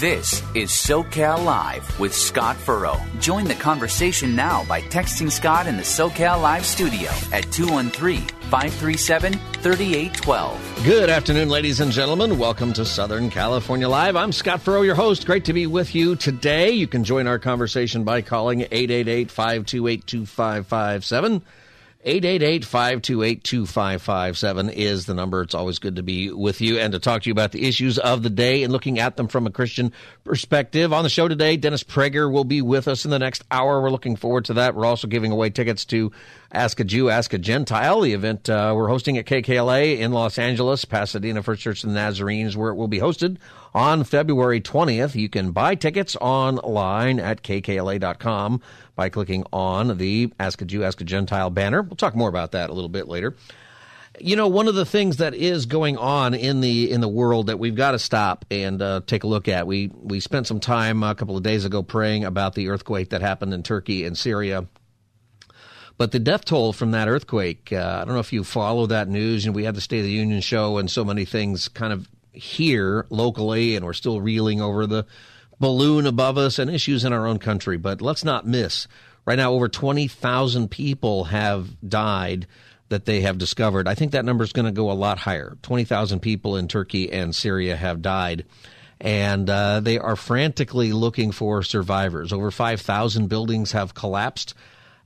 This is SoCal Live with Scott Furrow. Join the conversation now by texting Scott in the SoCal Live studio at 213 537 3812. Good afternoon, ladies and gentlemen. Welcome to Southern California Live. I'm Scott Furrow, your host. Great to be with you today. You can join our conversation by calling 888 528 2557. 888-528-2557 is the number. It's always good to be with you and to talk to you about the issues of the day and looking at them from a Christian perspective. On the show today, Dennis Prager will be with us in the next hour. We're looking forward to that. We're also giving away tickets to Ask a Jew, Ask a Gentile, the event uh, we're hosting at KKLA in Los Angeles, Pasadena First Church of the Nazarenes, where it will be hosted on February 20th. You can buy tickets online at kkla.com by clicking on the Ask a Jew, Ask a Gentile banner. We'll talk more about that a little bit later. You know, one of the things that is going on in the in the world that we've got to stop and uh, take a look at. We we spent some time a couple of days ago praying about the earthquake that happened in Turkey and Syria. But the death toll from that earthquake, uh, I don't know if you follow that news. You know, we had the State of the Union show and so many things kind of here locally, and we're still reeling over the balloon above us and issues in our own country. But let's not miss right now, over 20,000 people have died that they have discovered. I think that number is going to go a lot higher. 20,000 people in Turkey and Syria have died. And uh, they are frantically looking for survivors. Over 5,000 buildings have collapsed.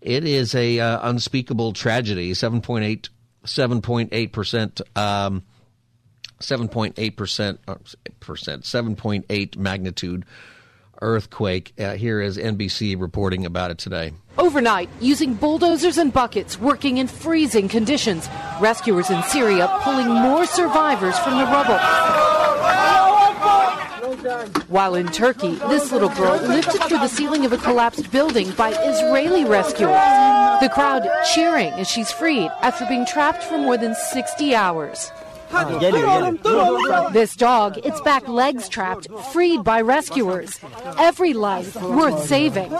It is a uh, unspeakable tragedy. 7.8 7.8% um, 7.8 percent uh, percent 7.8 magnitude earthquake. Uh, here is NBC reporting about it today. Overnight, using bulldozers and buckets, working in freezing conditions, rescuers in Syria pulling more survivors from the rubble. While in Turkey, this little girl lifted through the ceiling of a collapsed building by Israeli rescuers. The crowd cheering as she's freed after being trapped for more than 60 hours. This dog, its back legs trapped, freed by rescuers. Every life worth saving.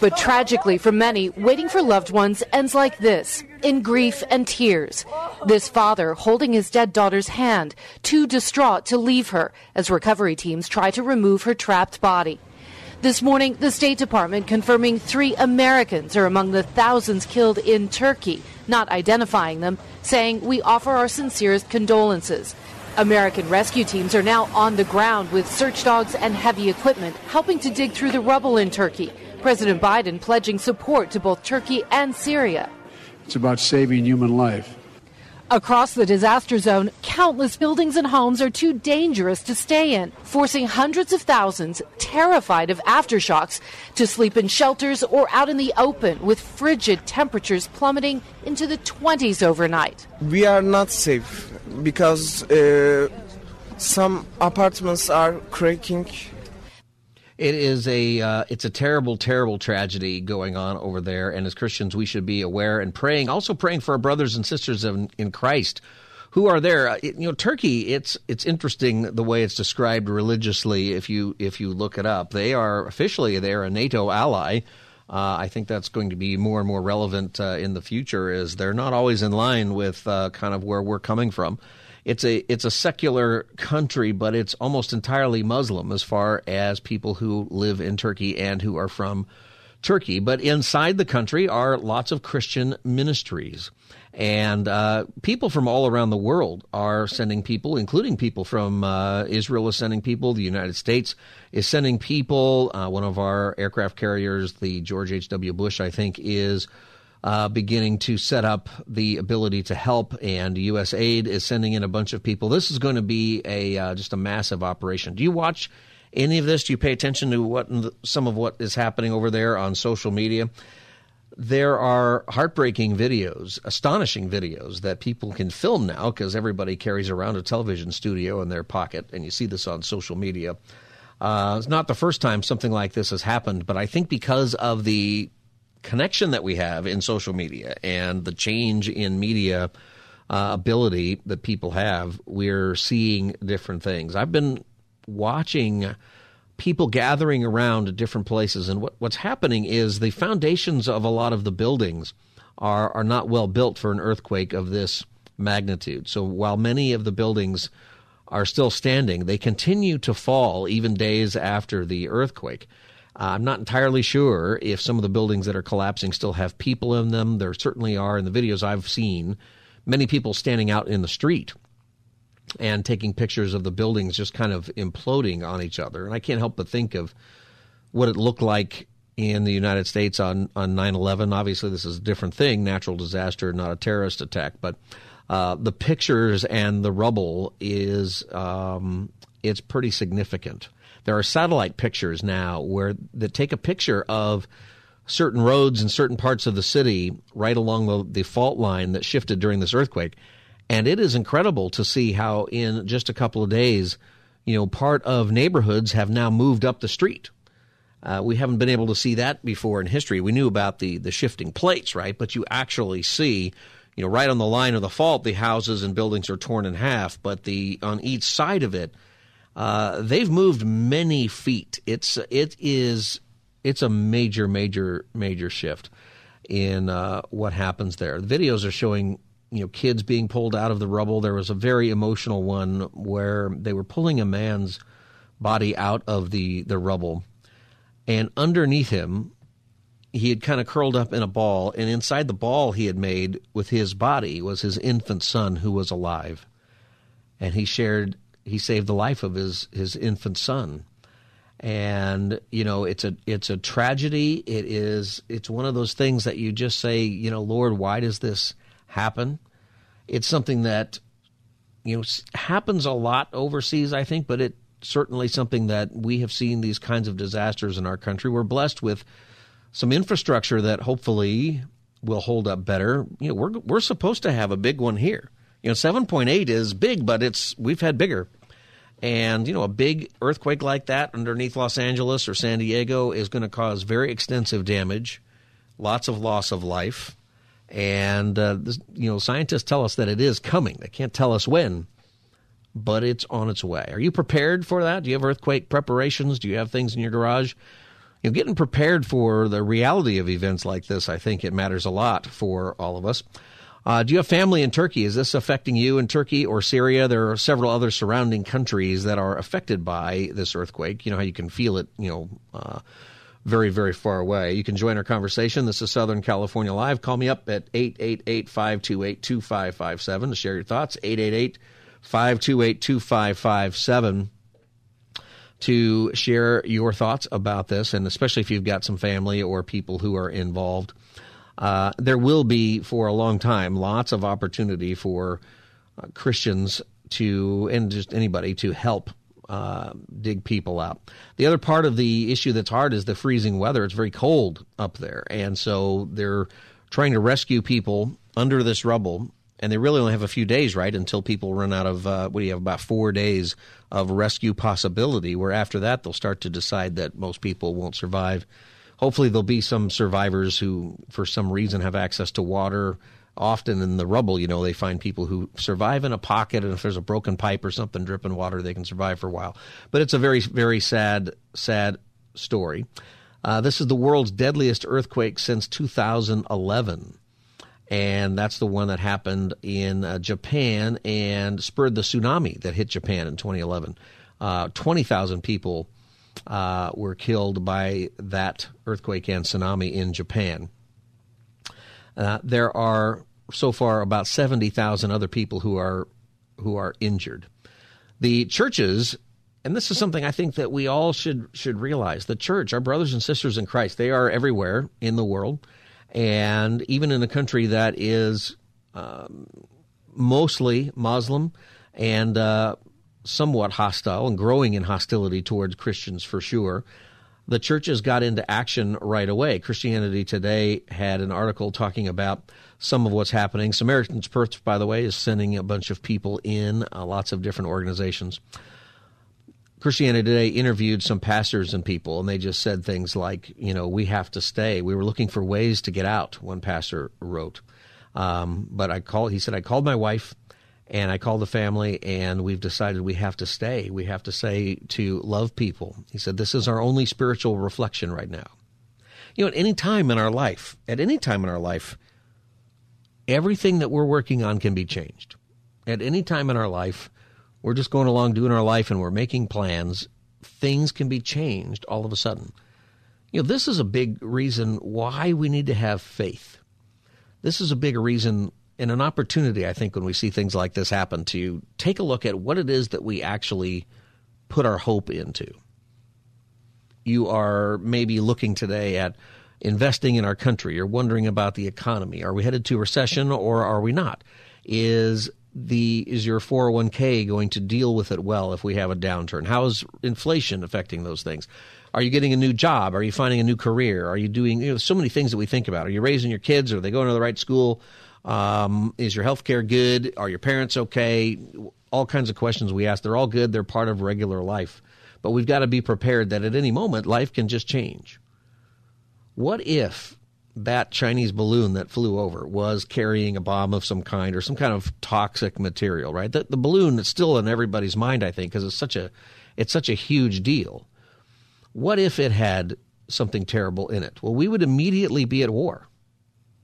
But tragically for many, waiting for loved ones ends like this in grief and tears. This father holding his dead daughter's hand, too distraught to leave her as recovery teams try to remove her trapped body. This morning, the State Department confirming three Americans are among the thousands killed in Turkey, not identifying them, saying, We offer our sincerest condolences. American rescue teams are now on the ground with search dogs and heavy equipment, helping to dig through the rubble in Turkey. President Biden pledging support to both Turkey and Syria. It's about saving human life. Across the disaster zone, countless buildings and homes are too dangerous to stay in, forcing hundreds of thousands, terrified of aftershocks, to sleep in shelters or out in the open with frigid temperatures plummeting into the 20s overnight. We are not safe because uh, some apartments are cracking it is a uh, it's a terrible, terrible tragedy going on over there, and as Christians, we should be aware and praying. Also, praying for our brothers and sisters in, in Christ who are there. Uh, you know, Turkey. It's it's interesting the way it's described religiously. If you if you look it up, they are officially they're a NATO ally. Uh, I think that's going to be more and more relevant uh, in the future. Is they're not always in line with uh, kind of where we're coming from it's a it's a secular country, but it's almost entirely Muslim as far as people who live in Turkey and who are from Turkey. But inside the country are lots of Christian ministries. And uh, people from all around the world are sending people, including people from uh, Israel is sending people. The United States is sending people. Uh, one of our aircraft carriers, the George H.W. Bush, I think, is uh, beginning to set up the ability to help, and USAID is sending in a bunch of people. This is going to be a uh, just a massive operation. Do you watch any of this? Do you pay attention to what some of what is happening over there on social media? There are heartbreaking videos, astonishing videos that people can film now because everybody carries around a television studio in their pocket, and you see this on social media. Uh, it's not the first time something like this has happened, but I think because of the connection that we have in social media and the change in media uh, ability that people have, we're seeing different things. I've been watching people gathering around different places, and what, what's happening is the foundations of a lot of the buildings are are not well built for an earthquake of this magnitude. So while many of the buildings are still standing. They continue to fall even days after the earthquake. Uh, I'm not entirely sure if some of the buildings that are collapsing still have people in them. There certainly are in the videos I've seen many people standing out in the street and taking pictures of the buildings just kind of imploding on each other. And I can't help but think of what it looked like in the United States on, on 9-11. Obviously, this is a different thing, natural disaster, not a terrorist attack. But uh, the pictures and the rubble is um, it's pretty significant. There are satellite pictures now where that take a picture of certain roads in certain parts of the city right along the, the fault line that shifted during this earthquake. And it is incredible to see how in just a couple of days, you know, part of neighborhoods have now moved up the street. Uh, we haven't been able to see that before in history. We knew about the, the shifting plates, right? But you actually see, you know, right on the line of the fault, the houses and buildings are torn in half. But the on each side of it, uh, they've moved many feet. It's it is it's a major, major, major shift in uh, what happens there. The videos are showing you know kids being pulled out of the rubble. There was a very emotional one where they were pulling a man's body out of the the rubble, and underneath him, he had kind of curled up in a ball, and inside the ball he had made with his body was his infant son who was alive, and he shared he saved the life of his his infant son. And you know it's a it's a tragedy. It is it's one of those things that you just say you know lord why does this happen? It's something that you know happens a lot overseas i think but it certainly something that we have seen these kinds of disasters in our country. We're blessed with some infrastructure that hopefully will hold up better. You know we're we're supposed to have a big one here. You know 7.8 is big but it's we've had bigger and, you know, a big earthquake like that underneath Los Angeles or San Diego is going to cause very extensive damage, lots of loss of life. And, uh, this, you know, scientists tell us that it is coming. They can't tell us when, but it's on its way. Are you prepared for that? Do you have earthquake preparations? Do you have things in your garage? You know, getting prepared for the reality of events like this, I think it matters a lot for all of us. Uh, do you have family in Turkey? Is this affecting you in Turkey or Syria? There are several other surrounding countries that are affected by this earthquake. You know how you can feel it, you know, uh, very, very far away. You can join our conversation. This is Southern California Live. Call me up at 888 528 2557 to share your thoughts. 888 528 2557 to share your thoughts about this, and especially if you've got some family or people who are involved uh, there will be for a long time lots of opportunity for uh, Christians to and just anybody to help uh, dig people out. The other part of the issue that's hard is the freezing weather. It's very cold up there, and so they're trying to rescue people under this rubble. And they really only have a few days, right, until people run out of uh, what do you have about four days of rescue possibility. Where after that they'll start to decide that most people won't survive hopefully there'll be some survivors who, for some reason, have access to water. Often in the rubble, you know, they find people who survive in a pocket, and if there's a broken pipe or something dripping water, they can survive for a while. But it's a very, very sad, sad story. Uh, this is the world's deadliest earthquake since 2011 and that's the one that happened in uh, Japan and spurred the tsunami that hit Japan in 2011. Uh, 20,000 people uh, were killed by that earthquake and tsunami in Japan. Uh, there are so far about 70,000 other people who are who are injured. The churches and this is something I think that we all should should realize. The church, our brothers and sisters in Christ, they are everywhere in the world, and even in a country that is um, mostly Muslim and uh, somewhat hostile and growing in hostility towards Christians for sure. The churches got into action right away. Christianity Today had an article talking about some of what's happening. Samaritan's Purse, by the way, is sending a bunch of people in, uh, lots of different organizations. Christianity Today interviewed some pastors and people, and they just said things like, you know, we have to stay. We were looking for ways to get out, one pastor wrote. Um, but I called, he said, I called my wife and I called the family, and we've decided we have to stay. We have to say to love people. He said, This is our only spiritual reflection right now. You know, at any time in our life, at any time in our life, everything that we're working on can be changed. At any time in our life, we're just going along doing our life and we're making plans, things can be changed all of a sudden. You know, this is a big reason why we need to have faith. This is a big reason and an opportunity, I think, when we see things like this happen, to take a look at what it is that we actually put our hope into. You are maybe looking today at investing in our country. You're wondering about the economy. Are we headed to recession or are we not? Is the is your 401k going to deal with it well if we have a downturn? How is inflation affecting those things? Are you getting a new job? Are you finding a new career? Are you doing you know so many things that we think about? Are you raising your kids? Are they going to the right school? Um, is your health care good? Are your parents okay? All kinds of questions we ask. They're all good. They're part of regular life. But we've got to be prepared that at any moment life can just change. What if that Chinese balloon that flew over was carrying a bomb of some kind or some kind of toxic material, right? The, the balloon is still in everybody's mind, I think, because it's such a it's such a huge deal. What if it had something terrible in it? Well, we would immediately be at war,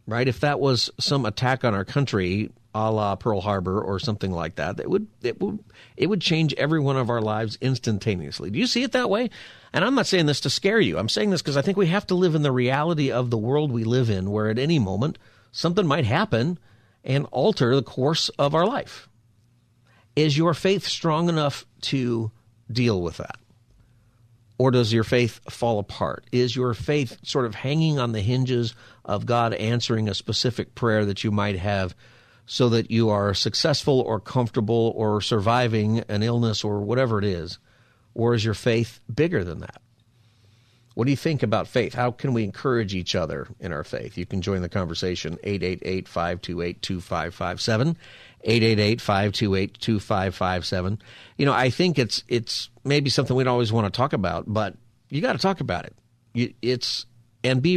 right? If that was some attack on our country, a la Pearl Harbor or something like that, it would it would it would change every one of our lives instantaneously. Do you see it that way? And I'm not saying this to scare you. I'm saying this because I think we have to live in the reality of the world we live in, where at any moment something might happen and alter the course of our life. Is your faith strong enough to deal with that? Or does your faith fall apart? Is your faith sort of hanging on the hinges of God answering a specific prayer that you might have so that you are successful or comfortable or surviving an illness or whatever it is? Or is your faith bigger than that? What do you think about faith? How can we encourage each other in our faith? You can join the conversation 888 528 2557. 888 528 2557. You know, I think it's it's maybe something we don't always want to talk about, but you got to talk about it. it's and be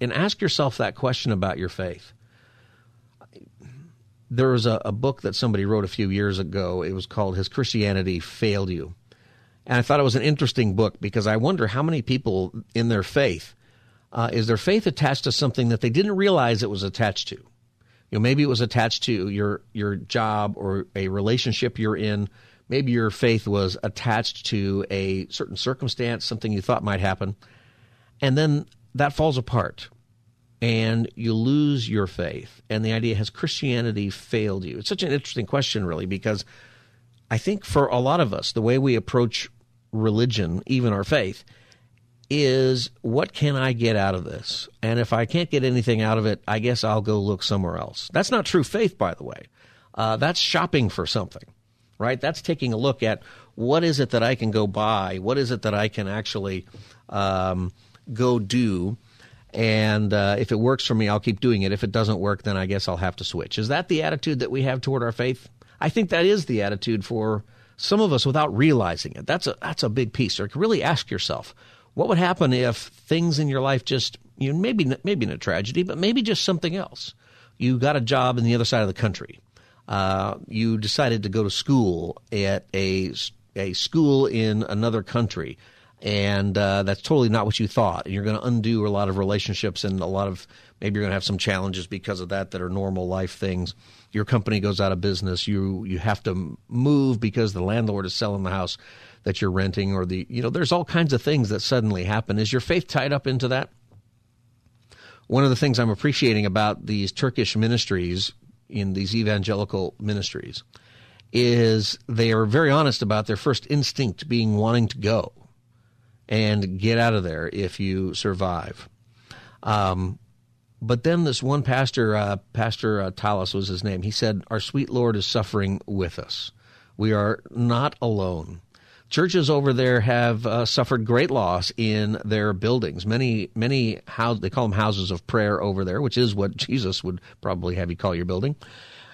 and ask yourself that question about your faith. There was a, a book that somebody wrote a few years ago. It was called "Has Christianity Failed You?" And I thought it was an interesting book because I wonder how many people in their faith uh, is their faith attached to something that they didn't realize it was attached to. You know, maybe it was attached to your your job or a relationship you're in. Maybe your faith was attached to a certain circumstance, something you thought might happen, and then that falls apart, and you lose your faith. And the idea has Christianity failed you? It's such an interesting question, really, because I think for a lot of us, the way we approach religion, even our faith, is what can I get out of this? And if I can't get anything out of it, I guess I'll go look somewhere else. That's not true faith, by the way. Uh, that's shopping for something, right? That's taking a look at what is it that I can go buy? What is it that I can actually um, go do? And uh, if it works for me, I'll keep doing it. If it doesn't work, then I guess I'll have to switch. Is that the attitude that we have toward our faith? I think that is the attitude for some of us without realizing it. That's a that's a big piece. Or really ask yourself, what would happen if things in your life just you know, maybe maybe in a tragedy, but maybe just something else. You got a job in the other side of the country. Uh, you decided to go to school at a a school in another country, and uh, that's totally not what you thought. And you're going to undo a lot of relationships and a lot of maybe you're going to have some challenges because of that that are normal life things your company goes out of business, you you have to move because the landlord is selling the house that you're renting, or the you know there's all kinds of things that suddenly happen. Is your faith tied up into that? One of the things I'm appreciating about these Turkish ministries in these evangelical ministries is they are very honest about their first instinct being wanting to go and get out of there if you survive. Um, but then this one pastor, uh, Pastor uh, Talas was his name, he said, Our sweet Lord is suffering with us. We are not alone. Churches over there have uh, suffered great loss in their buildings. Many, many house, they call them houses of prayer over there, which is what Jesus would probably have you call your building.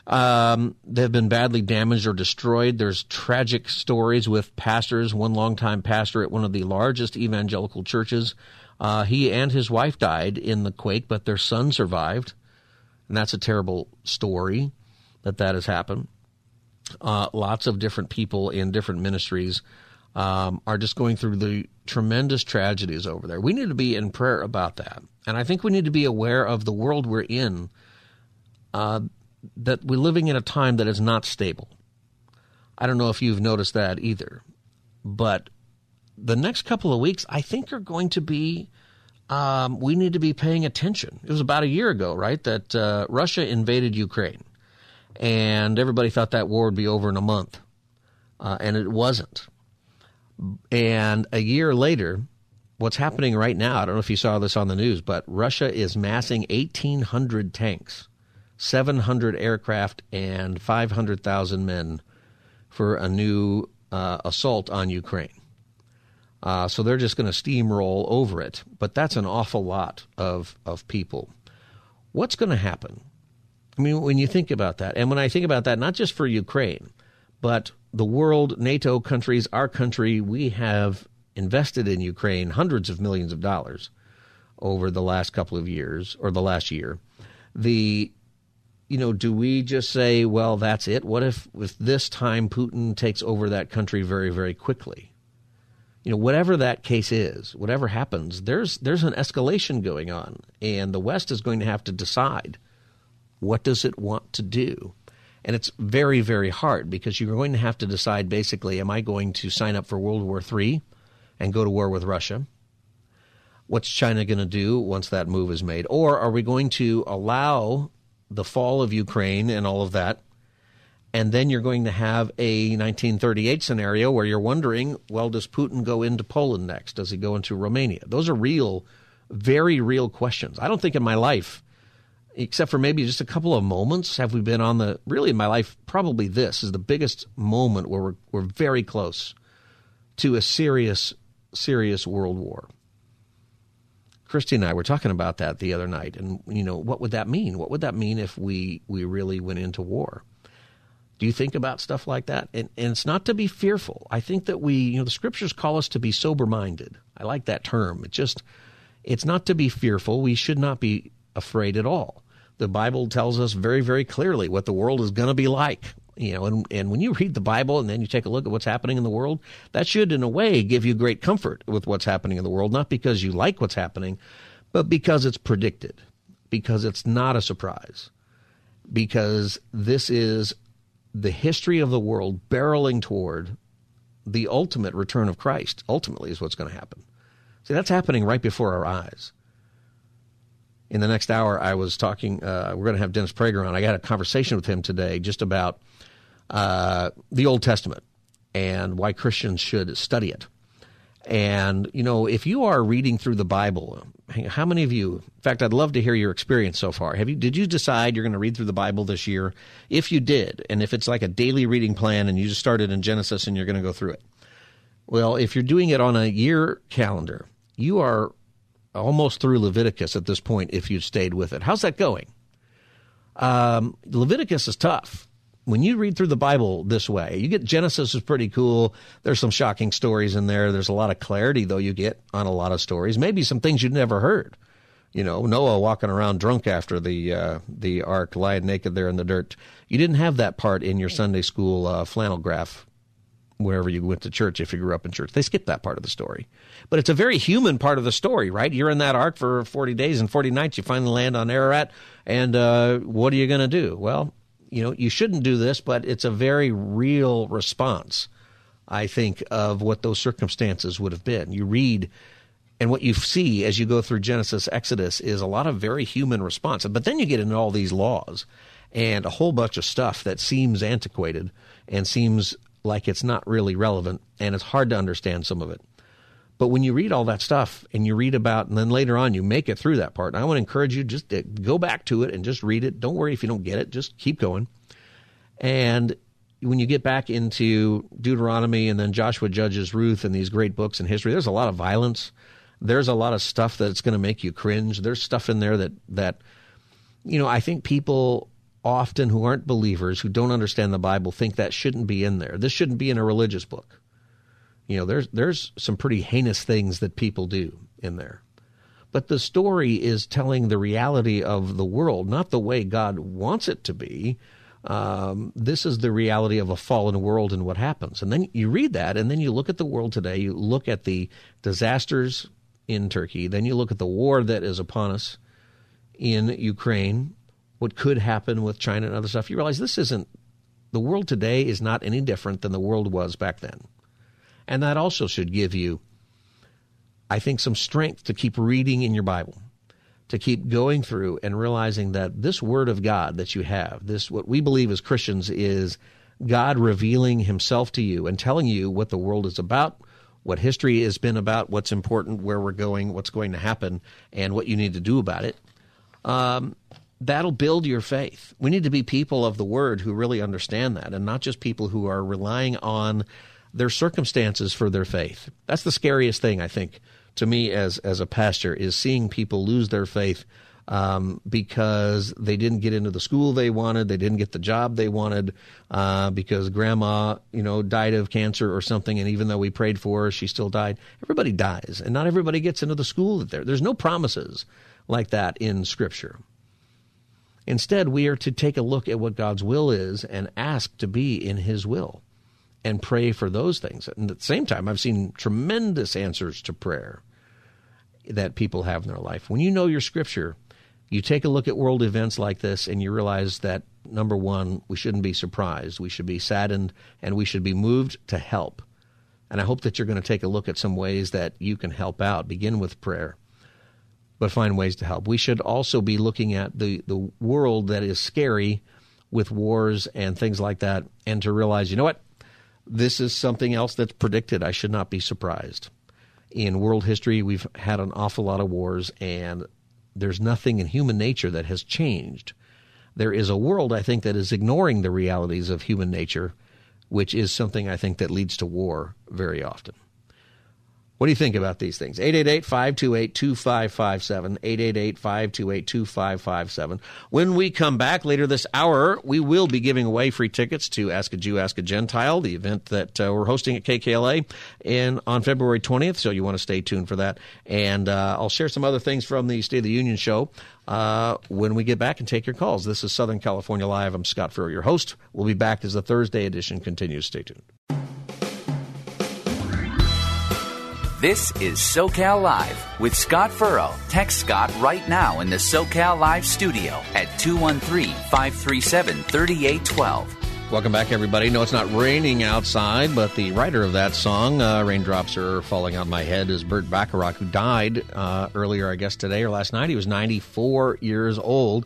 Um, they've been badly damaged or destroyed. There's tragic stories with pastors. One longtime pastor at one of the largest evangelical churches uh, he and his wife died in the quake, but their son survived, and that's a terrible story that that has happened. Uh, lots of different people in different ministries um, are just going through the tremendous tragedies over there. We need to be in prayer about that, and I think we need to be aware of the world we're in. Uh, that we're living in a time that is not stable. I don't know if you've noticed that either. But the next couple of weeks, I think, are going to be. Um, we need to be paying attention. It was about a year ago, right, that uh, Russia invaded Ukraine, and everybody thought that war would be over in a month, uh, and it wasn't. And a year later, what's happening right now? I don't know if you saw this on the news, but Russia is massing 1,800 tanks, 700 aircraft, and 500,000 men for a new uh, assault on Ukraine. Uh, so they're just going to steamroll over it. But that's an awful lot of, of people. What's going to happen? I mean, when you think about that, and when I think about that, not just for Ukraine, but the world, NATO countries, our country, we have invested in Ukraine hundreds of millions of dollars over the last couple of years or the last year. The you know, do we just say, well, that's it? What if with this time Putin takes over that country very, very quickly? You know, whatever that case is, whatever happens, there's there's an escalation going on, and the West is going to have to decide what does it want to do. And it's very, very hard because you're going to have to decide basically, am I going to sign up for World War III and go to war with Russia? What's China going to do once that move is made? Or are we going to allow the fall of Ukraine and all of that. And then you're going to have a 1938 scenario where you're wondering, well, does Putin go into Poland next? Does he go into Romania? Those are real, very real questions. I don't think in my life, except for maybe just a couple of moments, have we been on the, really in my life, probably this is the biggest moment where we're, we're very close to a serious, serious world war. Christy and I were talking about that the other night, and you know, what would that mean? What would that mean if we we really went into war? Do you think about stuff like that? And, and it's not to be fearful. I think that we, you know, the scriptures call us to be sober minded. I like that term. It just, it's not to be fearful. We should not be afraid at all. The Bible tells us very, very clearly what the world is going to be like you know, and, and when you read the Bible and then you take a look at what's happening in the world, that should, in a way, give you great comfort with what's happening in the world, not because you like what's happening, but because it's predicted, because it's not a surprise, because this is the history of the world barreling toward the ultimate return of Christ, ultimately, is what's going to happen. See, that's happening right before our eyes. In the next hour, I was talking, uh, we're going to have Dennis Prager on. I got a conversation with him today just about uh, the Old Testament and why Christians should study it. And, you know, if you are reading through the Bible, how many of you, in fact, I'd love to hear your experience so far. Have you, did you decide you're going to read through the Bible this year? If you did, and if it's like a daily reading plan and you just started in Genesis and you're going to go through it. Well, if you're doing it on a year calendar, you are almost through Leviticus at this point if you stayed with it. How's that going? Um, Leviticus is tough when you read through the Bible this way, you get Genesis is pretty cool. There's some shocking stories in there. There's a lot of clarity though you get on a lot of stories. Maybe some things you'd never heard. You know, Noah walking around drunk after the uh, the ark, lying naked there in the dirt. You didn't have that part in your Sunday school uh, flannel graph wherever you went to church if you grew up in church. They skipped that part of the story. But it's a very human part of the story, right? You're in that ark for 40 days and 40 nights. You finally land on Ararat. And uh, what are you going to do? Well, you know, you shouldn't do this, but it's a very real response, I think, of what those circumstances would have been. You read, and what you see as you go through Genesis, Exodus is a lot of very human response. But then you get into all these laws and a whole bunch of stuff that seems antiquated and seems like it's not really relevant, and it's hard to understand some of it. But when you read all that stuff and you read about, and then later on you make it through that part, and I want to encourage you just to go back to it and just read it. Don't worry if you don't get it, just keep going. And when you get back into Deuteronomy and then Joshua Judges Ruth and these great books in history, there's a lot of violence. There's a lot of stuff that's going to make you cringe. There's stuff in there that that you know, I think people often who aren't believers, who don't understand the Bible, think that shouldn't be in there. This shouldn't be in a religious book. You know, there's there's some pretty heinous things that people do in there. But the story is telling the reality of the world, not the way God wants it to be. Um, this is the reality of a fallen world and what happens. And then you read that, and then you look at the world today. You look at the disasters in Turkey. Then you look at the war that is upon us in Ukraine. What could happen with China and other stuff? You realize this isn't The world today is not any different than the world was back then. And that also should give you, I think, some strength to keep reading in your Bible, to keep going through and realizing that this Word of God that you have, this, what we believe as Christians, is God revealing Himself to you and telling you what the world is about, what history has been about, what's important, where we're going, what's going to happen, and what you need to do about it. Um, that'll build your faith. We need to be people of the Word who really understand that, and not just people who are relying on their circumstances for their faith. That's the scariest thing, I think, to me as as a pastor is seeing people lose their faith um, because they didn't get into the school they wanted, they didn't get the job they wanted, uh, because grandma, you know, died of cancer or something, and even though we prayed for her, she still died. Everybody dies, and not everybody gets into the school that they're. There's no promises like that in Scripture. Instead, we are to take a look at what God's will is and ask to be in His will and pray for those things. And at the same time, I've seen tremendous answers to prayer that people have in their life. When you know your scripture, you take a look at world events like this and you realize that number one, we shouldn't be surprised. We should be saddened and we should be moved to help. And I hope that you're going to take a look at some ways that you can help out. Begin with prayer, but find ways to help. We should also be looking at the, the world that is scary with wars and things like that and to realize, you know what? this is something else that's predicted. I should not be surprised. In world history, we've had an awful lot of wars, and there's nothing in human nature that has changed. There is a world, I think, that is ignoring the realities of human nature, which is something I think that leads to war very often. What do you think about these things? 888 528 2557. 888 528 2557. When we come back later this hour, we will be giving away free tickets to Ask a Jew, Ask a Gentile, the event that uh, we're hosting at KKLA in, on February 20th. So you want to stay tuned for that. And uh, I'll share some other things from the State of the Union show uh, when we get back and take your calls. This is Southern California Live. I'm Scott Furrow, your host. We'll be back as the Thursday edition continues. Stay tuned. This is SoCal Live with Scott Furrow. Text Scott right now in the SoCal Live studio at 213 537 3812. Welcome back, everybody. No, it's not raining outside, but the writer of that song, uh, Raindrops Are Falling on My Head, is Burt Bacharach, who died uh, earlier, I guess, today or last night. He was 94 years old.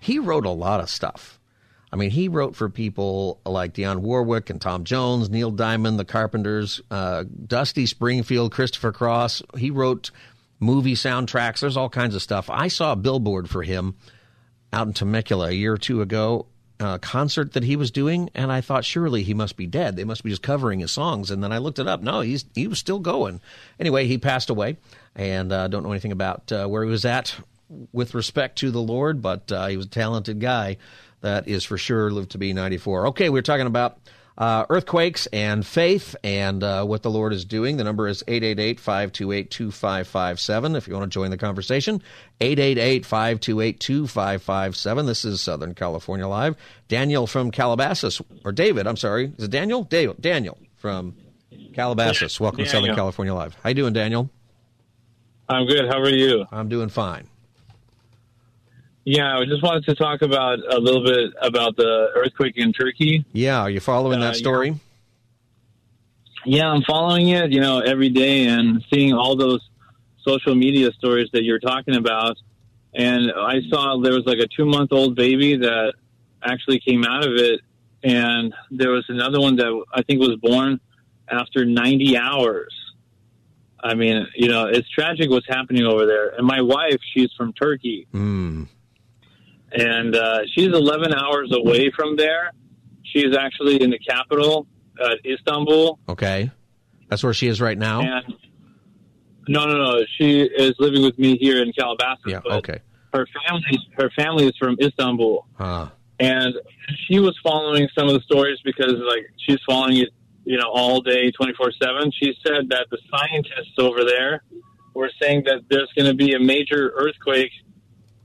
He wrote a lot of stuff. I mean, he wrote for people like Dionne Warwick and Tom Jones, Neil Diamond, The Carpenters, uh, Dusty Springfield, Christopher Cross. He wrote movie soundtracks. There's all kinds of stuff. I saw a billboard for him out in Temecula a year or two ago, a concert that he was doing, and I thought surely he must be dead. They must be just covering his songs. And then I looked it up. No, he's he was still going. Anyway, he passed away, and uh, don't know anything about uh, where he was at with respect to the Lord, but uh, he was a talented guy. That is for sure lived to be 94. Okay, we're talking about uh, earthquakes and faith and uh, what the Lord is doing. The number is 888 528 2557 if you want to join the conversation. 888 528 2557. This is Southern California Live. Daniel from Calabasas, or David, I'm sorry. Is it Daniel? Daniel, Daniel from Calabasas. Welcome Daniel. to Southern California Live. How you doing, Daniel? I'm good. How are you? I'm doing fine. Yeah, I just wanted to talk about a little bit about the earthquake in Turkey. Yeah, are you following that uh, story? Yeah. yeah, I'm following it, you know, every day and seeing all those social media stories that you're talking about. And I saw there was like a two month old baby that actually came out of it. And there was another one that I think was born after 90 hours. I mean, you know, it's tragic what's happening over there. And my wife, she's from Turkey. Mm and uh, she's 11 hours away from there. She's actually in the capital, uh, Istanbul. Okay, that's where she is right now. And no, no, no. She is living with me here in Calabasas. Yeah. okay. Her family, her family is from Istanbul. Huh. And she was following some of the stories because, like, she's following it, you know, all day, twenty four seven. She said that the scientists over there were saying that there's going to be a major earthquake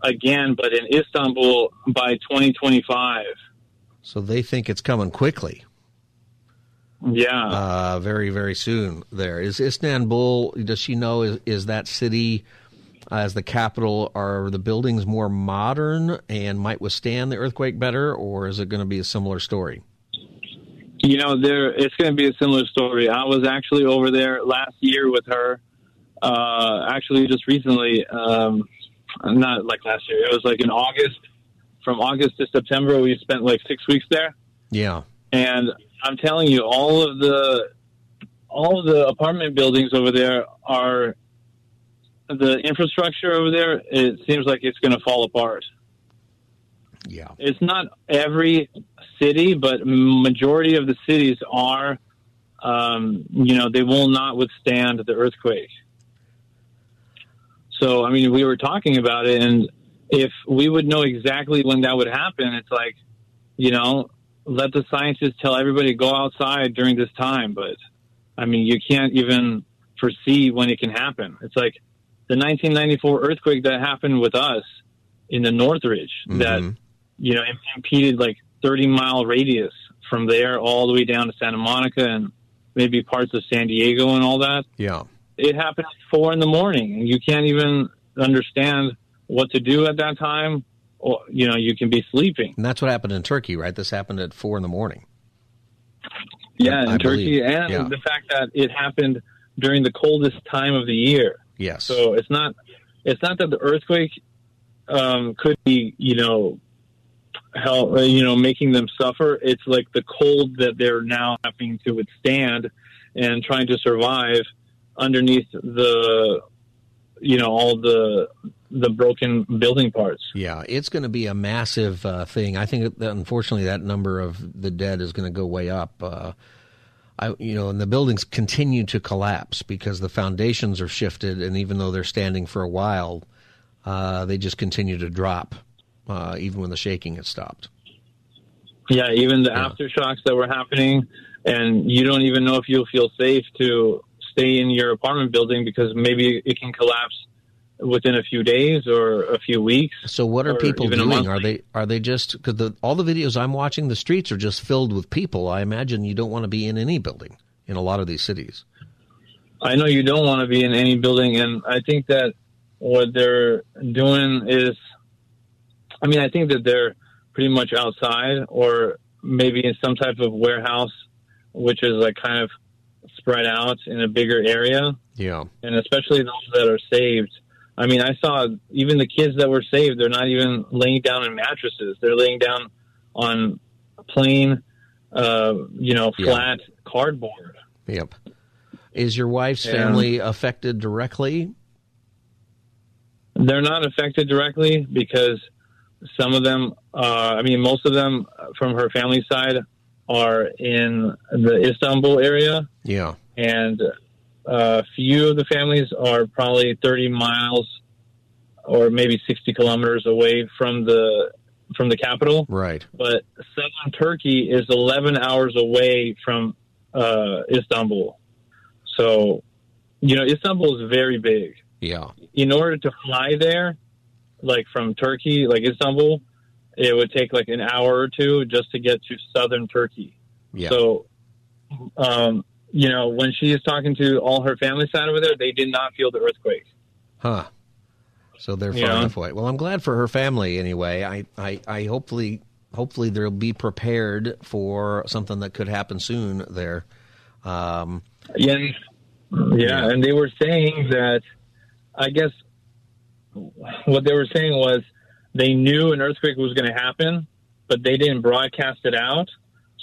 again, but in Istanbul by 2025. So they think it's coming quickly. Yeah. Uh, very, very soon there. Is Istanbul, does she know, is, is that city as the capital, are the buildings more modern and might withstand the earthquake better, or is it going to be a similar story? You know, there it's going to be a similar story. I was actually over there last year with her. Uh, actually, just recently, um, not like last year. It was like in August. From August to September, we spent like six weeks there. Yeah. And I'm telling you, all of the all of the apartment buildings over there are the infrastructure over there. It seems like it's going to fall apart. Yeah. It's not every city, but majority of the cities are. Um, you know, they will not withstand the earthquake. So, I mean, we were talking about it, and if we would know exactly when that would happen, it's like, you know, let the scientists tell everybody to go outside during this time. But I mean, you can't even foresee when it can happen. It's like the 1994 earthquake that happened with us in the Northridge mm-hmm. that, you know, impeded like 30 mile radius from there all the way down to Santa Monica and maybe parts of San Diego and all that. Yeah. It happened at four in the morning and you can't even understand what to do at that time or you know you can be sleeping. And that's what happened in Turkey, right? This happened at four in the morning. Yeah, in I Turkey, believe. and yeah. the fact that it happened during the coldest time of the year. Yes. So it's not it's not that the earthquake um, could be you know help uh, you know making them suffer. It's like the cold that they're now having to withstand and trying to survive underneath the you know all the the broken building parts. Yeah, it's going to be a massive uh, thing. I think that unfortunately that number of the dead is going to go way up. Uh, I, you know, and the buildings continue to collapse because the foundations are shifted, and even though they're standing for a while, uh, they just continue to drop, uh, even when the shaking has stopped. Yeah, even the yeah. aftershocks that were happening, and you don't even know if you'll feel safe to stay in your apartment building because maybe it can collapse within a few days or a few weeks. So what are people doing? Are they are they just because the, all the videos I'm watching, the streets are just filled with people. I imagine you don't want to be in any building in a lot of these cities. I know you don't want to be in any building, and I think that what they're doing is, I mean, I think that they're pretty much outside or maybe in some type of warehouse, which is like kind of spread out in a bigger area. Yeah. And especially those that are saved I mean, I saw even the kids that were saved, they're not even laying down in mattresses. They're laying down on plain, uh, you know, flat cardboard. Yep. Is your wife's yeah. family affected directly? They're not affected directly because some of them, uh, I mean, most of them from her family side are in the Istanbul area. Yeah. And a few of the families are probably 30 miles or maybe 60 kilometers away from the from the capital. Right. But southern Turkey is 11 hours away from uh, Istanbul. So, you know, Istanbul is very big. Yeah. In order to fly there, like from Turkey, like Istanbul, it would take like an hour or two just to get to southern Turkey. Yeah. So, um, you know, when she is talking to all her family side over there, they did not feel the earthquake. Huh. So they're far yeah. enough away. Well, I'm glad for her family anyway. I, I, I hopefully hopefully they'll be prepared for something that could happen soon there. Um, yeah, yeah, and they were saying that I guess what they were saying was they knew an earthquake was going to happen, but they didn't broadcast it out.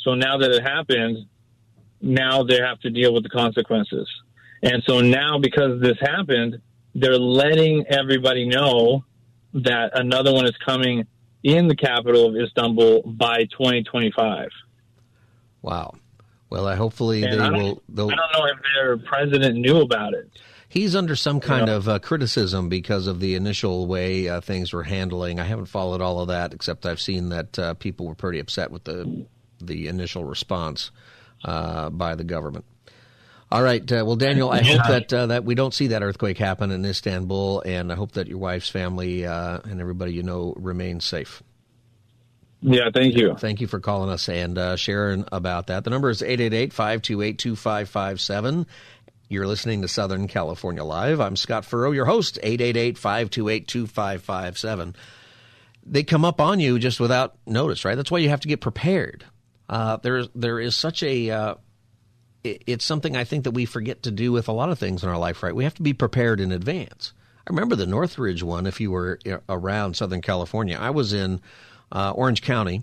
So now that it happened, now they have to deal with the consequences. And so now, because this happened, they're letting everybody know that another one is coming in the capital of Istanbul by 2025. Wow. Well, I hopefully and they will. They'll... I don't know if their president knew about it. He's under some kind of uh, criticism because of the initial way uh, things were handling. I haven't followed all of that, except I've seen that uh, people were pretty upset with the the initial response uh, by the government. All right. Uh, well, Daniel, I hope that uh, that we don't see that earthquake happen in Istanbul, and I hope that your wife's family uh, and everybody you know remains safe. Yeah, thank you. Thank you for calling us and uh, sharing about that. The number is 888-528-2557. You're listening to Southern California Live. I'm Scott Furrow, your host, 888-528-2557. They come up on you just without notice, right? That's why you have to get prepared. Uh, Uh, there, there is such a. Uh, it, it's something I think that we forget to do with a lot of things in our life. Right, we have to be prepared in advance. I remember the Northridge one. If you were uh, around Southern California, I was in uh, Orange County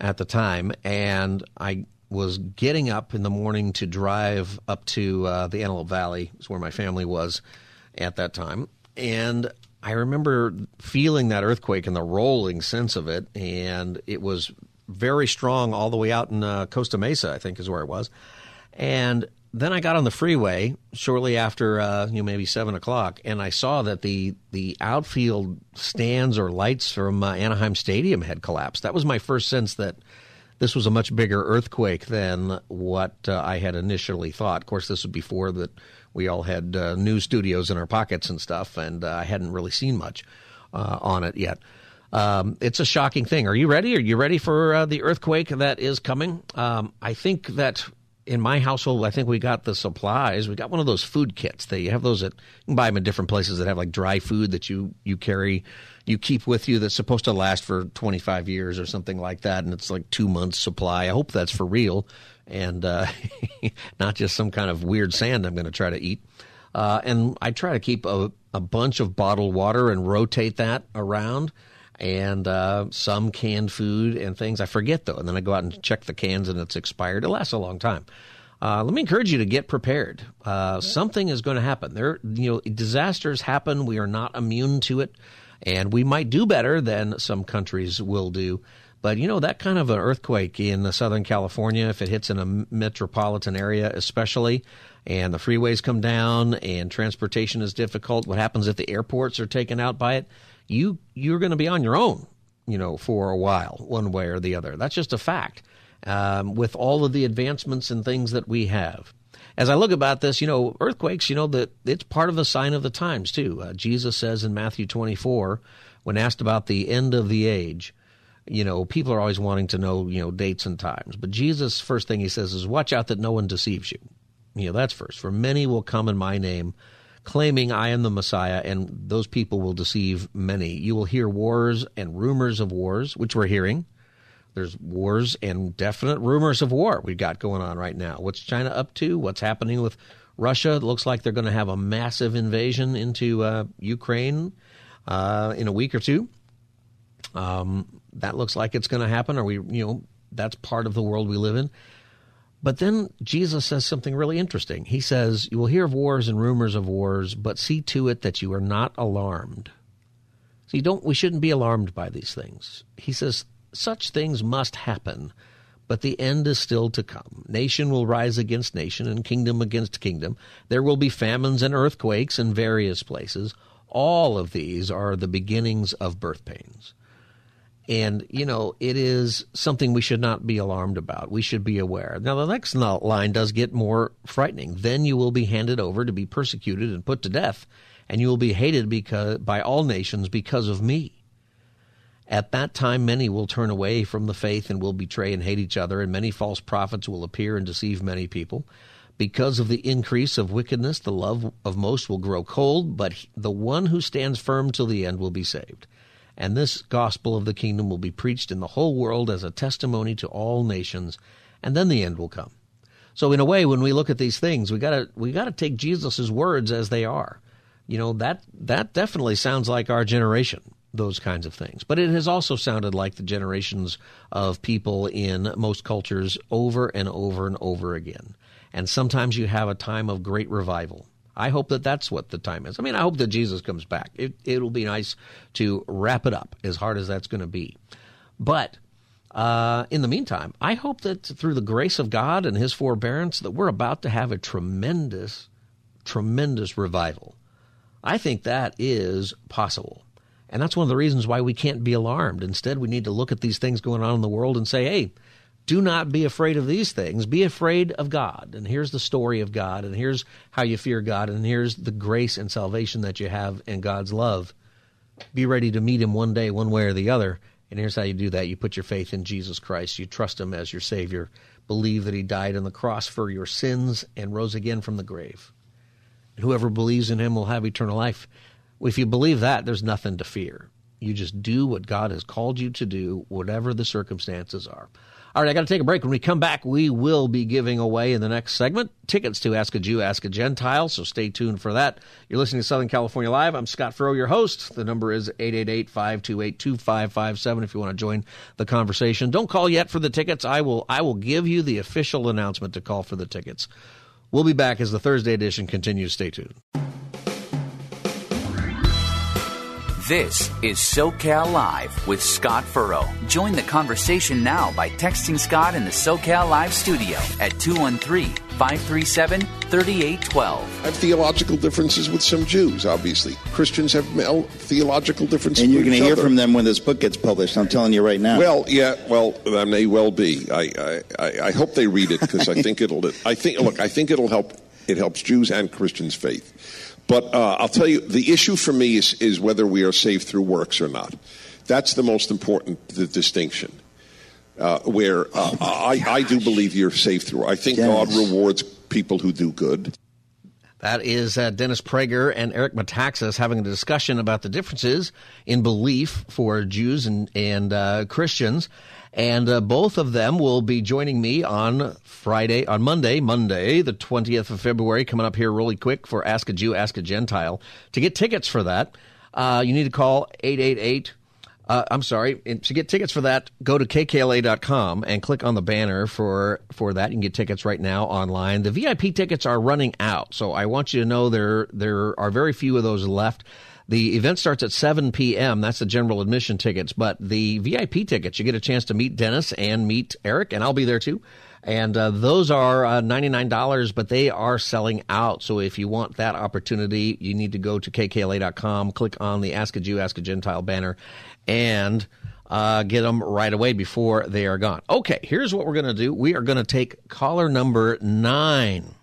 at the time, and I was getting up in the morning to drive up to uh, the Antelope Valley, is where my family was at that time, and I remember feeling that earthquake and the rolling sense of it, and it was very strong all the way out in uh, Costa Mesa, I think is where it was. And then I got on the freeway shortly after, uh, you know, maybe seven o'clock, and I saw that the the outfield stands or lights from uh, Anaheim Stadium had collapsed. That was my first sense that this was a much bigger earthquake than what uh, I had initially thought. Of course, this was before that we all had uh, news studios in our pockets and stuff, and uh, I hadn't really seen much uh, on it yet. Um, it's a shocking thing. Are you ready? Are you ready for uh, the earthquake that is coming? Um, I think that in my household, I think we got the supplies. We got one of those food kits. They have those at you can buy them in different places that have like dry food that you you carry, you keep with you that's supposed to last for 25 years or something like that, and it's like two months supply. I hope that's for real and uh, not just some kind of weird sand I'm going to try to eat. Uh, and I try to keep a, a bunch of bottled water and rotate that around and uh, some canned food and things. I forget though, and then I go out and check the cans and it's expired. It lasts a long time. Uh, let me encourage you to get prepared. Uh, something is going to happen. There, you know, disasters happen. We are not immune to it, and we might do better than some countries will do. But you know that kind of an earthquake in the Southern California, if it hits in a metropolitan area, especially, and the freeways come down and transportation is difficult, what happens if the airports are taken out by it? You you're going to be on your own, you know, for a while, one way or the other. That's just a fact. Um, with all of the advancements and things that we have. As I look about this, you know, earthquakes, you know, that it's part of the sign of the times too. Uh, Jesus says in Matthew 24, when asked about the end of the age, you know, people are always wanting to know, you know, dates and times. But Jesus, first thing he says is, watch out that no one deceives you. You know, that's first. For many will come in my name, claiming I am the Messiah, and those people will deceive many. You will hear wars and rumors of wars, which we're hearing. There's wars and definite rumors of war we've got going on right now. What's China up to? What's happening with Russia? It looks like they're going to have a massive invasion into uh, Ukraine uh, in a week or two. Um, that looks like it's going to happen, or we, you know, that's part of the world we live in. But then Jesus says something really interesting. He says, You will hear of wars and rumors of wars, but see to it that you are not alarmed. See, don't we shouldn't be alarmed by these things. He says, Such things must happen, but the end is still to come. Nation will rise against nation and kingdom against kingdom. There will be famines and earthquakes in various places. All of these are the beginnings of birth pains. And, you know, it is something we should not be alarmed about. We should be aware. Now, the next line does get more frightening. Then you will be handed over to be persecuted and put to death, and you will be hated because, by all nations because of me. At that time, many will turn away from the faith and will betray and hate each other, and many false prophets will appear and deceive many people. Because of the increase of wickedness, the love of most will grow cold, but the one who stands firm till the end will be saved and this gospel of the kingdom will be preached in the whole world as a testimony to all nations, and then the end will come. So in a way, when we look at these things, we gotta we gotta take Jesus' words as they are. You know that that definitely sounds like our generation, those kinds of things. But it has also sounded like the generations of people in most cultures over and over and over again. And sometimes you have a time of great revival. I hope that that's what the time is. I mean, I hope that Jesus comes back. It, it'll be nice to wrap it up as hard as that's going to be. But uh, in the meantime, I hope that through the grace of God and His forbearance, that we're about to have a tremendous, tremendous revival. I think that is possible. And that's one of the reasons why we can't be alarmed. Instead, we need to look at these things going on in the world and say, hey, do not be afraid of these things. Be afraid of God. And here's the story of God, and here's how you fear God, and here's the grace and salvation that you have in God's love. Be ready to meet Him one day, one way or the other. And here's how you do that you put your faith in Jesus Christ, you trust Him as your Savior, believe that He died on the cross for your sins and rose again from the grave. And whoever believes in Him will have eternal life. If you believe that, there's nothing to fear. You just do what God has called you to do, whatever the circumstances are. All right, I got to take a break. When we come back, we will be giving away in the next segment tickets to Ask a Jew, Ask a Gentile. So stay tuned for that. You're listening to Southern California Live. I'm Scott Furrow, your host. The number is 888 528 2557 if you want to join the conversation. Don't call yet for the tickets. I will, I will give you the official announcement to call for the tickets. We'll be back as the Thursday edition continues. Stay tuned. This is SoCal Live with Scott Furrow. Join the conversation now by texting Scott in the SoCal Live studio at 213 537 3812. I have theological differences with some Jews, obviously. Christians have theological differences with Jews. And you're going to hear from them when this book gets published. I'm telling you right now. Well, yeah, well, that may well be. I, I, I hope they read it because I think it'll. I think look, I think it'll help. It helps Jews and Christians' faith. But uh, I'll tell you, the issue for me is, is whether we are saved through works or not. That's the most important the distinction. Uh, where uh, I, I do believe you're saved through. I think Dennis. God rewards people who do good. That is uh, Dennis Prager and Eric Metaxas having a discussion about the differences in belief for Jews and, and uh, Christians. And uh, both of them will be joining me on Friday, on Monday, Monday, the 20th of February, coming up here really quick for Ask a Jew, Ask a Gentile. To get tickets for that, uh, you need to call 888 uh, I'm sorry. And to get tickets for that, go to kkla.com and click on the banner for for that. You can get tickets right now online. The VIP tickets are running out, so I want you to know there there are very few of those left. The event starts at 7 p.m. That's the general admission tickets, but the VIP tickets, you get a chance to meet Dennis and meet Eric, and I'll be there too. And uh, those are uh, $99, but they are selling out. So if you want that opportunity, you need to go to kkla.com, click on the Ask a Jew, Ask a Gentile banner, and uh, get them right away before they are gone. Okay, here's what we're going to do. We are going to take caller number nine.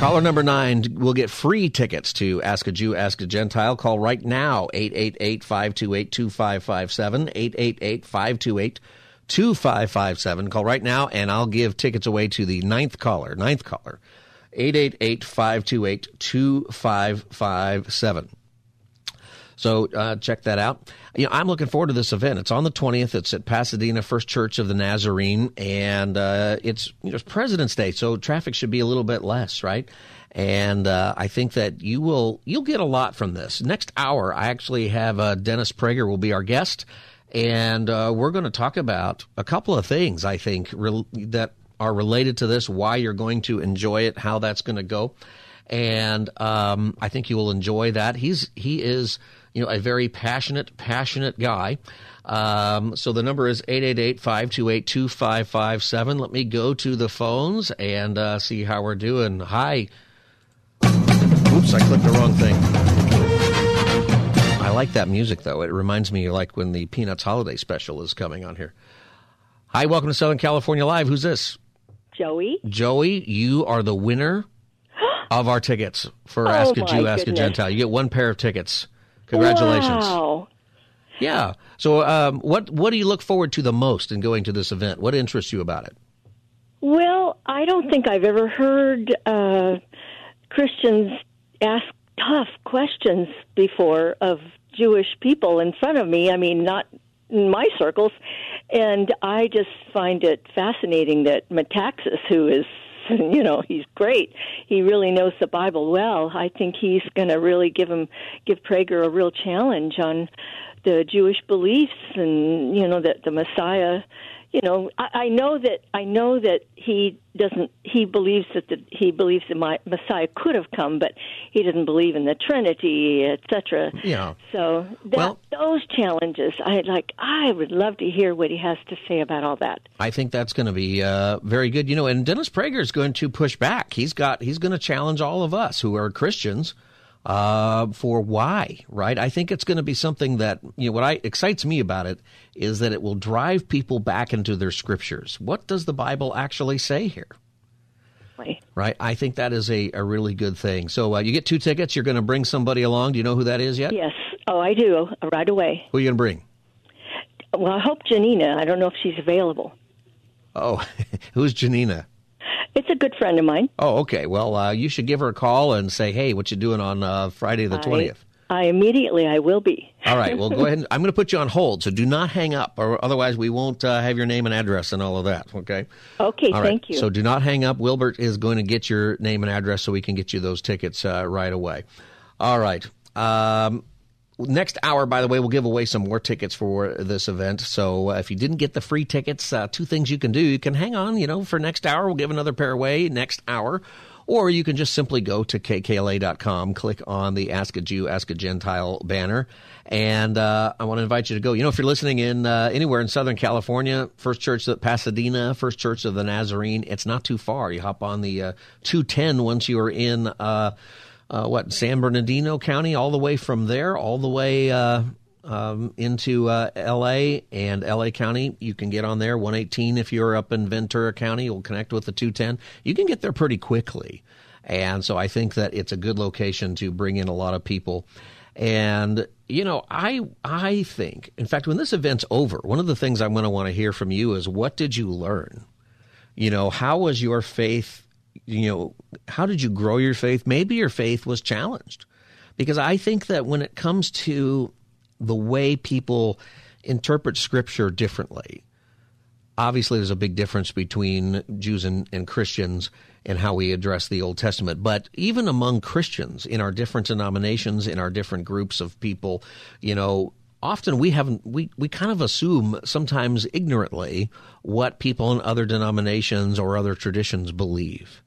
Caller number nine will get free tickets to Ask a Jew, Ask a Gentile. Call right now, 888-528-2557, 888-528-2557. Call right now, and I'll give tickets away to the ninth caller, ninth caller, 888-528-2557. So uh, check that out. You know, I'm looking forward to this event. It's on the 20th. It's at Pasadena First Church of the Nazarene, and uh, it's you know it's President's Day, so traffic should be a little bit less, right? And uh, I think that you will you'll get a lot from this. Next hour, I actually have uh, Dennis Prager will be our guest, and uh, we're going to talk about a couple of things. I think re- that are related to this, why you're going to enjoy it, how that's going to go, and um, I think you will enjoy that. He's he is you know, a very passionate, passionate guy. Um, so the number is 888-528-2557. Let me go to the phones and uh, see how we're doing. Hi. Oops, I clicked the wrong thing. I like that music, though. It reminds me like when the Peanuts Holiday Special is coming on here. Hi, welcome to Southern California Live. Who's this? Joey. Joey, you are the winner of our tickets for Oh, Ask a Jew, Ask a. Gentile. You get one pair of tickets. Congratulations. Wow. Yeah. So, um, what what do you look forward to the most in going to this event? What interests you about it? Well, I don't think I've ever heard uh, Christians ask tough questions before of Jewish people in front of me. I mean, not in my circles. And I just find it fascinating that Metaxas, who is, you know, he's great. He really knows the Bible well. I think he's going to really give him, give Prager a real challenge on the Jewish beliefs and, you know, that the Messiah you know, I, I know that I know that he doesn't. He believes that the, he believes the Messiah could have come, but he doesn't believe in the Trinity, etc. Yeah. So that, Well- those challenges, I like. I would love to hear what he has to say about all that. I think that's going to be uh, very good. You know, and Dennis Prager is going to push back. He's got he's going to challenge all of us who are Christians uh, for why, right? I think it's going to be something that you know what I excites me about it is that it will drive people back into their scriptures. What does the Bible actually say here? Right. Right. I think that is a, a really good thing. So uh, you get two tickets. You're going to bring somebody along. Do you know who that is yet? Yes. Oh, I do. Right away. Who are you going to bring? Well, I hope Janina. I don't know if she's available. Oh, who's Janina? It's a good friend of mine. Oh, okay. Well, uh, you should give her a call and say, "Hey, what you doing on uh, Friday the twentieth? I immediately I will be. All right. Well, go ahead. And, I'm going to put you on hold, so do not hang up, or otherwise we won't uh, have your name and address and all of that. Okay. Okay. All right. thank you. So do not hang up. Wilbert is going to get your name and address so we can get you those tickets uh, right away. All right. Um, next hour, by the way, we'll give away some more tickets for this event. So uh, if you didn't get the free tickets, uh, two things you can do. You can hang on, you know, for next hour. We'll give another pair away next hour. Or you can just simply go to kkla.com, click on the Ask a Jew, Ask a Gentile banner, and uh, I want to invite you to go. You know, if you're listening in uh, anywhere in Southern California, First Church of Pasadena, First Church of the Nazarene, it's not too far. You hop on the uh, 210 once you are in uh, what San Bernardino County, all the way from there, all the way uh, um, into uh, L.A. and L.A. County. You can get on there 118 if you're up in Ventura County. You'll connect with the 210. You can get there pretty quickly, and so I think that it's a good location to bring in a lot of people. And you know, I I think, in fact, when this event's over, one of the things I'm going to want to hear from you is what did you learn? You know, how was your faith? You know, how did you grow your faith? Maybe your faith was challenged, because I think that when it comes to the way people interpret Scripture differently, obviously there's a big difference between Jews and, and Christians and how we address the Old Testament. But even among Christians, in our different denominations, in our different groups of people, you know, often we haven't we, we kind of assume sometimes ignorantly what people in other denominations or other traditions believe.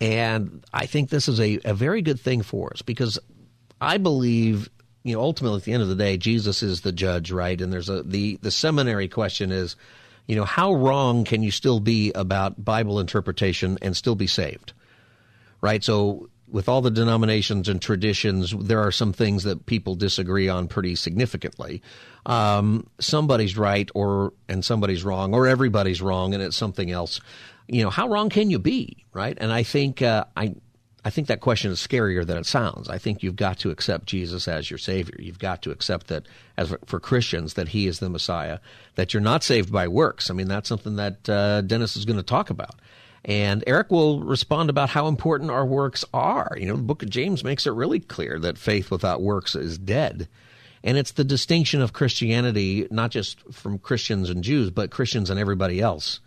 And I think this is a, a very good thing for us because I believe you know ultimately at the end of the day Jesus is the judge, right? And there's a the the seminary question is you know, how wrong can you still be about Bible interpretation and still be saved? Right? So, with all the denominations and traditions, there are some things that people disagree on pretty significantly. Um, somebody's right, or and somebody's wrong, or everybody's wrong, and it's something else. You know, how wrong can you be? Right? And I think uh, I I think that question is scarier than it sounds. I think you've got to accept Jesus as your Savior. You've got to accept that, as for Christians, that He is the Messiah. That you're not saved by works. I mean, that's something that uh, Dennis is going to talk about. And Eric will respond about how important our works are. You know, the book of James makes it really clear that faith without works is dead. And it's the distinction of Christianity, not just from Christians and Jews, but Christians and everybody else,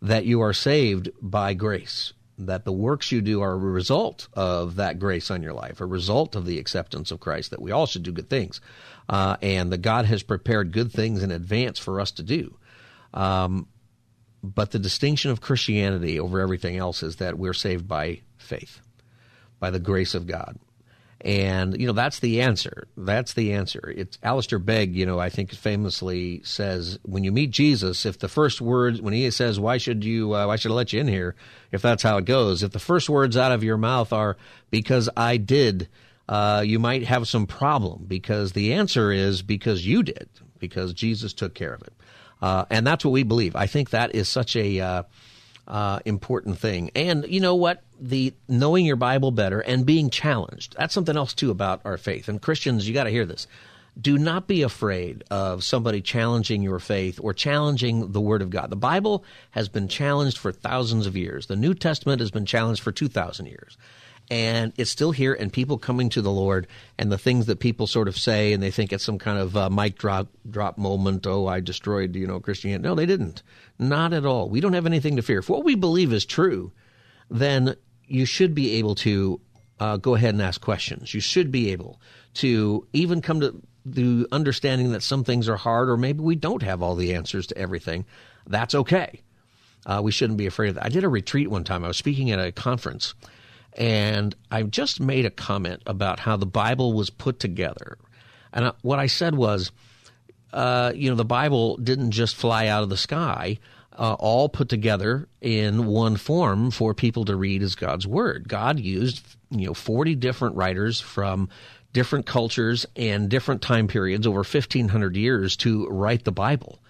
that you are saved by grace that the works you do are a result of that grace on your life, a result of the acceptance of Christ, that we all should do good things, uh, and that God has prepared good things in advance for us to do. Um, but the distinction of Christianity over everything else is that we're saved by faith, by the grace of God. And, you know, that's the answer. That's the answer. It's Alistair Begg, you know, I think famously says, when you meet Jesus, if the first words, when he says, why should you, uh, why should I let you in here? If that's how it goes, if the first words out of your mouth are, because I did, uh, you might have some problem because the answer is because you did, because Jesus took care of it. Uh, and that's what we believe. I think that is such a, uh, uh, important thing. And you know what? The knowing your Bible better and being challenged. That's something else too about our faith. And Christians, you got to hear this. Do not be afraid of somebody challenging your faith or challenging the Word of God. The Bible has been challenged for thousands of years. The New Testament has been challenged for 2,000 years and it's still here and people coming to the lord and the things that people sort of say and they think it's some kind of uh, mic drop drop moment oh i destroyed you know christianity. No they didn't. Not at all. We don't have anything to fear. If what we believe is true then you should be able to uh, go ahead and ask questions. You should be able to even come to the understanding that some things are hard or maybe we don't have all the answers to everything. That's okay. Uh, we shouldn't be afraid of that. I did a retreat one time. I was speaking at a conference and I just made a comment about how the Bible was put together. And I, what I said was, uh, you know, the Bible didn't just fly out of the sky, uh, all put together in one form for people to read as God's Word. God used, you know, 40 different writers from different cultures and different time periods over 1,500 years to write the Bible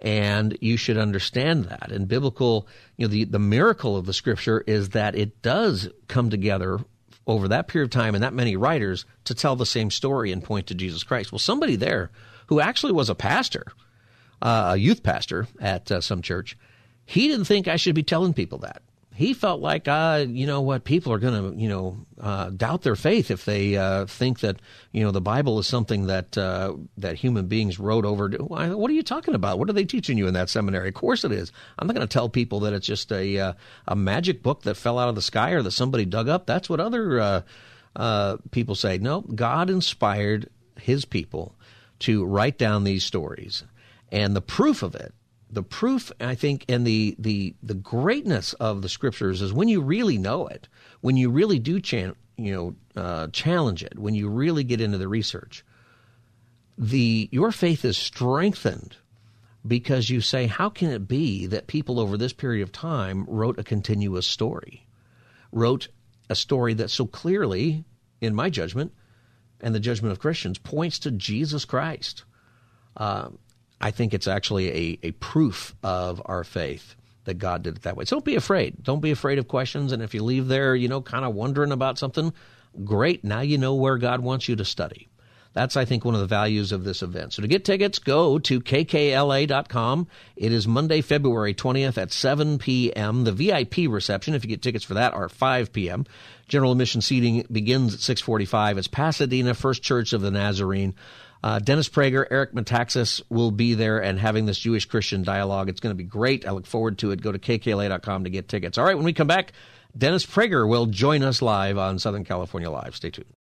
and you should understand that. And biblical, you know, the, the miracle of the scripture is that it does come together over that period of time and that many writers to tell the same story and point to Jesus Christ. Well, somebody there who actually was a pastor, uh, a youth pastor at uh, some church, he didn't think I should be telling people that. He felt like, uh, you know what, people are going to, you know, uh, doubt their faith if they uh, think that, you know, the Bible is something that uh, that human beings wrote over. What are you talking about? What are they teaching you in that seminary? Of course it is. I'm not going to tell people that it's just a uh, a magic book that fell out of the sky or that somebody dug up. That's what other uh, people say. No, God inspired His people to write down these stories, and the proof of it the proof, I think, and the, the, the greatness of the scriptures is when you really know it, when you really do chan- you know, uh, challenge it, when you really get into the research, the, your faith is strengthened because you say, how can it be that people over this period of time wrote a continuous story, wrote a story that so clearly, in my judgment, and the judgment of Christians, points to Jesus Christ. Uh, I think it's actually a, a proof of our faith that God did it that way. So don't be afraid. Don't be afraid of questions. And if you leave there, you know, kind of wondering about something, great. Now you know where God wants you to study. That's, I think, one of the values of this event. So to get tickets, go to kkla.com. It is Monday, February 20th at 7 p.m. The VIP reception, if you get tickets for that, are 5 p.m. General admission seating begins at 645. It's Pasadena First Church of the Nazarene. Uh, Dennis Prager, Eric Metaxas will be there and having this Jewish Christian dialogue. It's going to be great. I look forward to it. Go to kkla.com to get tickets. All right, when we come back, Dennis Prager will join us live on Southern California Live. Stay tuned.